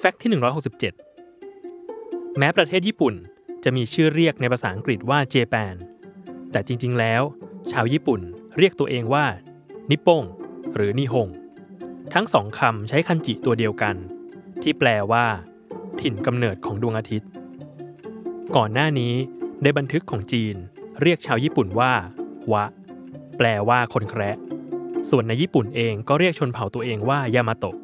แฟกต์ที่ 167 แม้ประเทศญี่ปุ่นจะมีชื่อเรียกในภาษาอังกฤษว่าเจแปนแต่จริง ๆ แล้ว ชาวญี่ปุ่นเรียกตัวเองว่า นิปปงหรือนิฮง ทั้งสองคำใช้คันจิตัวเดียวกัน ที่แปลว่า ถิ่นกำเนิดของดวงอาทิตย์ ก่อนหน้านี้ในบันทึกของจีนเรียกชาวญี่ปุ่นว่า วะ แปลว่าคนแคระส่วนในญี่ปุ่นเองก็เรียกชนเผ่าตัวเองว่ายามาโตะ